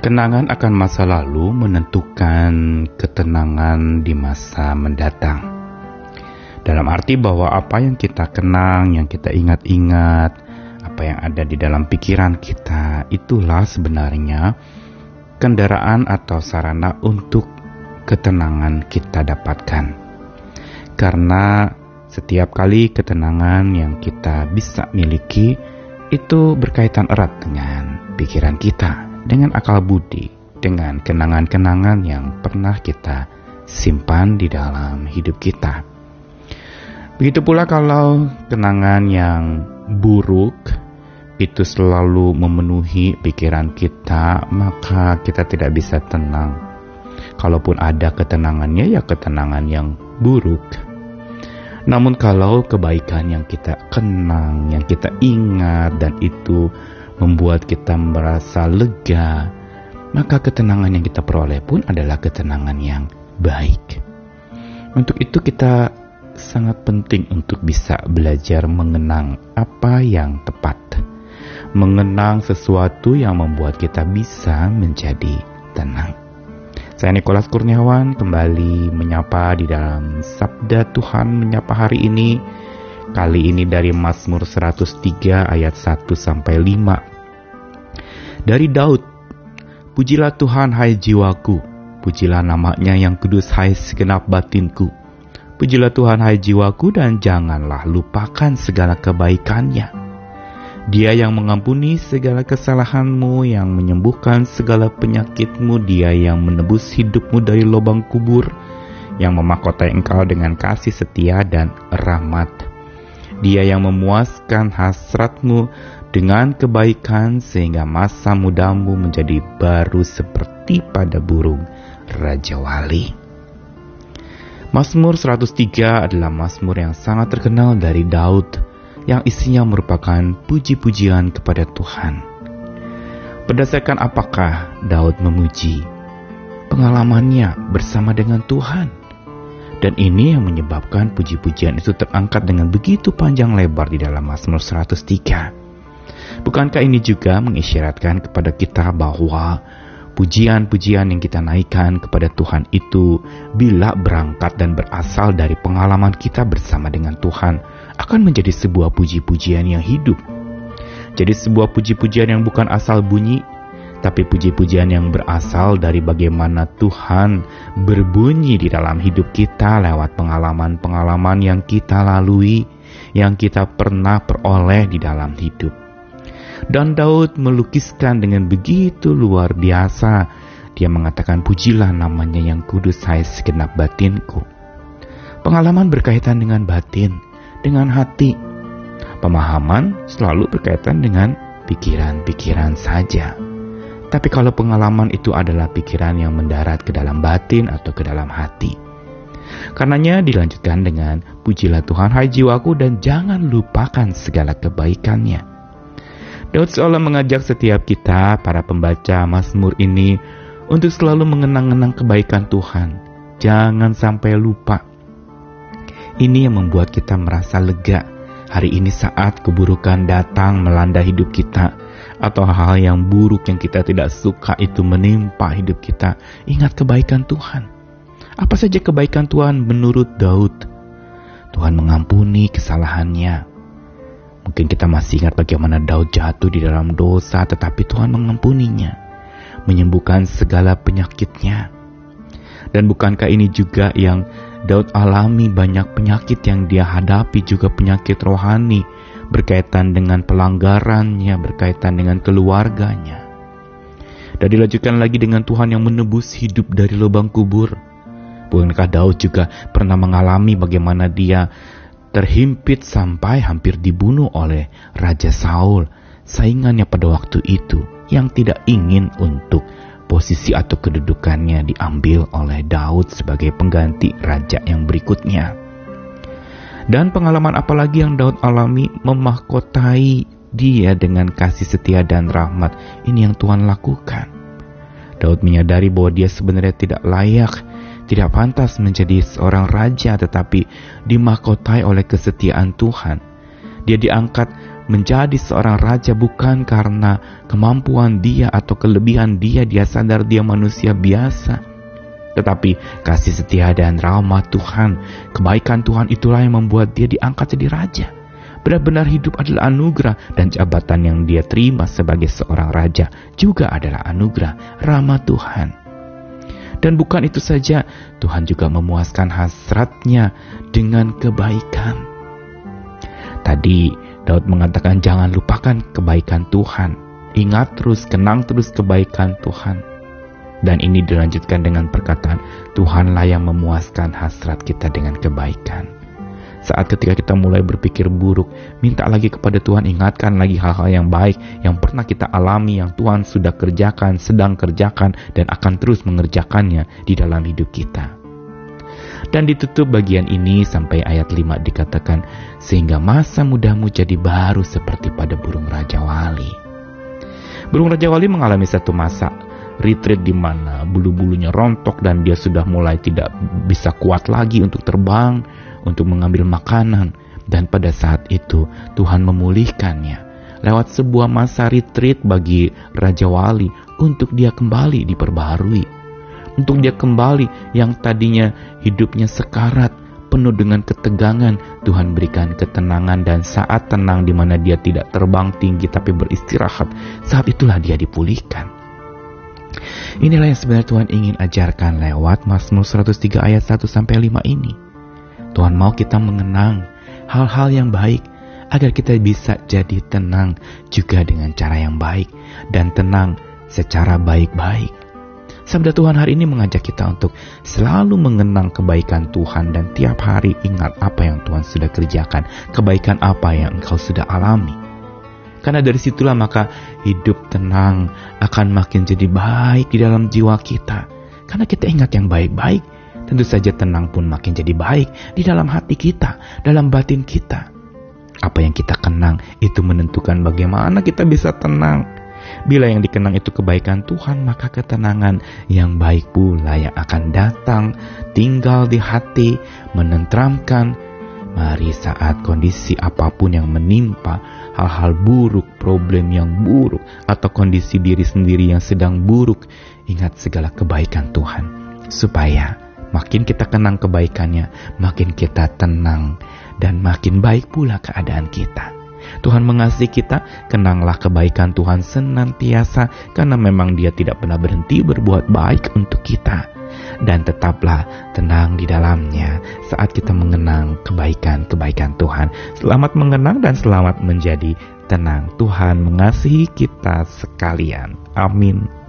Kenangan akan masa lalu menentukan ketenangan di masa mendatang. Dalam arti bahwa apa yang kita kenang, yang kita ingat-ingat, apa yang ada di dalam pikiran kita, itulah sebenarnya kendaraan atau sarana untuk ketenangan kita dapatkan. Karena setiap kali ketenangan yang kita bisa miliki itu berkaitan erat dengan pikiran kita dengan akal budi, dengan kenangan-kenangan yang pernah kita simpan di dalam hidup kita. Begitu pula kalau kenangan yang buruk itu selalu memenuhi pikiran kita, maka kita tidak bisa tenang. Kalaupun ada ketenangannya, ya ketenangan yang buruk. Namun, kalau kebaikan yang kita kenang, yang kita ingat, dan itu membuat kita merasa lega, maka ketenangan yang kita peroleh pun adalah ketenangan yang baik. Untuk itu kita sangat penting untuk bisa belajar mengenang apa yang tepat. Mengenang sesuatu yang membuat kita bisa menjadi tenang. Saya Nikolas Kurniawan kembali menyapa di dalam Sabda Tuhan menyapa hari ini. Kali ini dari Mazmur 103 ayat 1 sampai 5 dari Daud. Pujilah Tuhan hai jiwaku, pujilah namanya yang kudus hai segenap batinku. Pujilah Tuhan hai jiwaku dan janganlah lupakan segala kebaikannya. Dia yang mengampuni segala kesalahanmu, yang menyembuhkan segala penyakitmu, dia yang menebus hidupmu dari lubang kubur, yang memahkotai engkau dengan kasih setia dan rahmat. Dia yang memuaskan hasratmu dengan kebaikan sehingga masa mudamu menjadi baru seperti pada burung Raja Wali. Mazmur 103 adalah mazmur yang sangat terkenal dari Daud yang isinya merupakan puji-pujian kepada Tuhan. Berdasarkan apakah Daud memuji? Pengalamannya bersama dengan Tuhan. Dan ini yang menyebabkan puji-pujian itu terangkat dengan begitu panjang lebar di dalam Mazmur 103. Bukankah ini juga mengisyaratkan kepada kita bahwa pujian-pujian yang kita naikkan kepada Tuhan itu bila berangkat dan berasal dari pengalaman kita bersama dengan Tuhan akan menjadi sebuah puji-pujian yang hidup. Jadi sebuah puji-pujian yang bukan asal bunyi, tapi puji-pujian yang berasal dari bagaimana Tuhan berbunyi di dalam hidup kita lewat pengalaman-pengalaman yang kita lalui, yang kita pernah peroleh di dalam hidup. Dan Daud melukiskan dengan begitu luar biasa. Dia mengatakan, pujilah namanya yang kudus hai segenap batinku. Pengalaman berkaitan dengan batin, dengan hati. Pemahaman selalu berkaitan dengan pikiran-pikiran saja. Tapi kalau pengalaman itu adalah pikiran yang mendarat ke dalam batin atau ke dalam hati. Karenanya dilanjutkan dengan pujilah Tuhan hai jiwaku dan jangan lupakan segala kebaikannya. Daud seolah mengajak setiap kita, para pembaca Mazmur ini, untuk selalu mengenang-enang kebaikan Tuhan. Jangan sampai lupa. Ini yang membuat kita merasa lega hari ini saat keburukan datang melanda hidup kita atau hal-hal yang buruk yang kita tidak suka itu menimpa hidup kita. Ingat kebaikan Tuhan. Apa saja kebaikan Tuhan menurut Daud? Tuhan mengampuni kesalahannya. Mungkin kita masih ingat bagaimana Daud jatuh di dalam dosa tetapi Tuhan mengampuninya, menyembuhkan segala penyakitnya. Dan bukankah ini juga yang Daud alami banyak penyakit yang dia hadapi juga penyakit rohani berkaitan dengan pelanggarannya, berkaitan dengan keluarganya. Dan dilanjutkan lagi dengan Tuhan yang menebus hidup dari lubang kubur. Bukankah Daud juga pernah mengalami bagaimana dia terhimpit sampai hampir dibunuh oleh Raja Saul, saingannya pada waktu itu yang tidak ingin untuk posisi atau kedudukannya diambil oleh Daud sebagai pengganti raja yang berikutnya. Dan pengalaman apalagi yang Daud alami memahkotai dia dengan kasih setia dan rahmat. Ini yang Tuhan lakukan. Daud menyadari bahwa dia sebenarnya tidak layak tidak pantas menjadi seorang raja tetapi dimahkotai oleh kesetiaan Tuhan. Dia diangkat menjadi seorang raja bukan karena kemampuan dia atau kelebihan dia, dia sadar dia manusia biasa. Tetapi kasih setia dan rahmat Tuhan, kebaikan Tuhan itulah yang membuat dia diangkat jadi raja. Benar-benar hidup adalah anugerah dan jabatan yang dia terima sebagai seorang raja juga adalah anugerah rahmat Tuhan. Dan bukan itu saja, Tuhan juga memuaskan hasratnya dengan kebaikan. Tadi Daud mengatakan jangan lupakan kebaikan Tuhan. Ingat terus, kenang terus kebaikan Tuhan. Dan ini dilanjutkan dengan perkataan, Tuhanlah yang memuaskan hasrat kita dengan kebaikan. Saat ketika kita mulai berpikir buruk, minta lagi kepada Tuhan, ingatkan lagi hal-hal yang baik yang pernah kita alami, yang Tuhan sudah kerjakan, sedang kerjakan, dan akan terus mengerjakannya di dalam hidup kita. Dan ditutup bagian ini sampai ayat 5 dikatakan, sehingga masa mudamu jadi baru seperti pada burung Raja Wali. Burung Raja Wali mengalami satu masa retreat di mana bulu-bulunya rontok dan dia sudah mulai tidak bisa kuat lagi untuk terbang, untuk mengambil makanan, dan pada saat itu Tuhan memulihkannya lewat sebuah masa retreat bagi Raja Wali untuk dia kembali diperbaharui. Untuk dia kembali yang tadinya hidupnya sekarat, penuh dengan ketegangan, Tuhan berikan ketenangan dan saat tenang di mana dia tidak terbang tinggi tapi beristirahat, saat itulah dia dipulihkan. Inilah yang sebenarnya Tuhan ingin ajarkan lewat Mazmur 103 ayat 1 sampai 5 ini. Tuhan mau kita mengenang hal-hal yang baik agar kita bisa jadi tenang juga dengan cara yang baik dan tenang secara baik-baik. Sabda Tuhan hari ini mengajak kita untuk selalu mengenang kebaikan Tuhan dan tiap hari ingat apa yang Tuhan sudah kerjakan, kebaikan apa yang engkau sudah alami. Karena dari situlah maka hidup tenang akan makin jadi baik di dalam jiwa kita. Karena kita ingat yang baik-baik, tentu saja tenang pun makin jadi baik di dalam hati kita, dalam batin kita. Apa yang kita kenang itu menentukan bagaimana kita bisa tenang. Bila yang dikenang itu kebaikan Tuhan, maka ketenangan yang baik pula yang akan datang, tinggal di hati, menentramkan. Mari saat kondisi apa pun yang menimpa, hal-hal buruk, problem yang buruk, atau kondisi diri sendiri yang sedang buruk, ingat segala kebaikan Tuhan. Supaya Makin kita kenang kebaikannya, makin kita tenang dan makin baik pula keadaan kita. Tuhan mengasihi kita, kenanglah kebaikan Tuhan senantiasa karena memang dia tidak pernah berhenti berbuat baik untuk kita. Dan tetaplah tenang di dalamnya saat kita mengenang kebaikan-kebaikan Tuhan. Selamat mengenang dan selamat menjadi tenang. Tuhan mengasihi kita sekalian. Amin.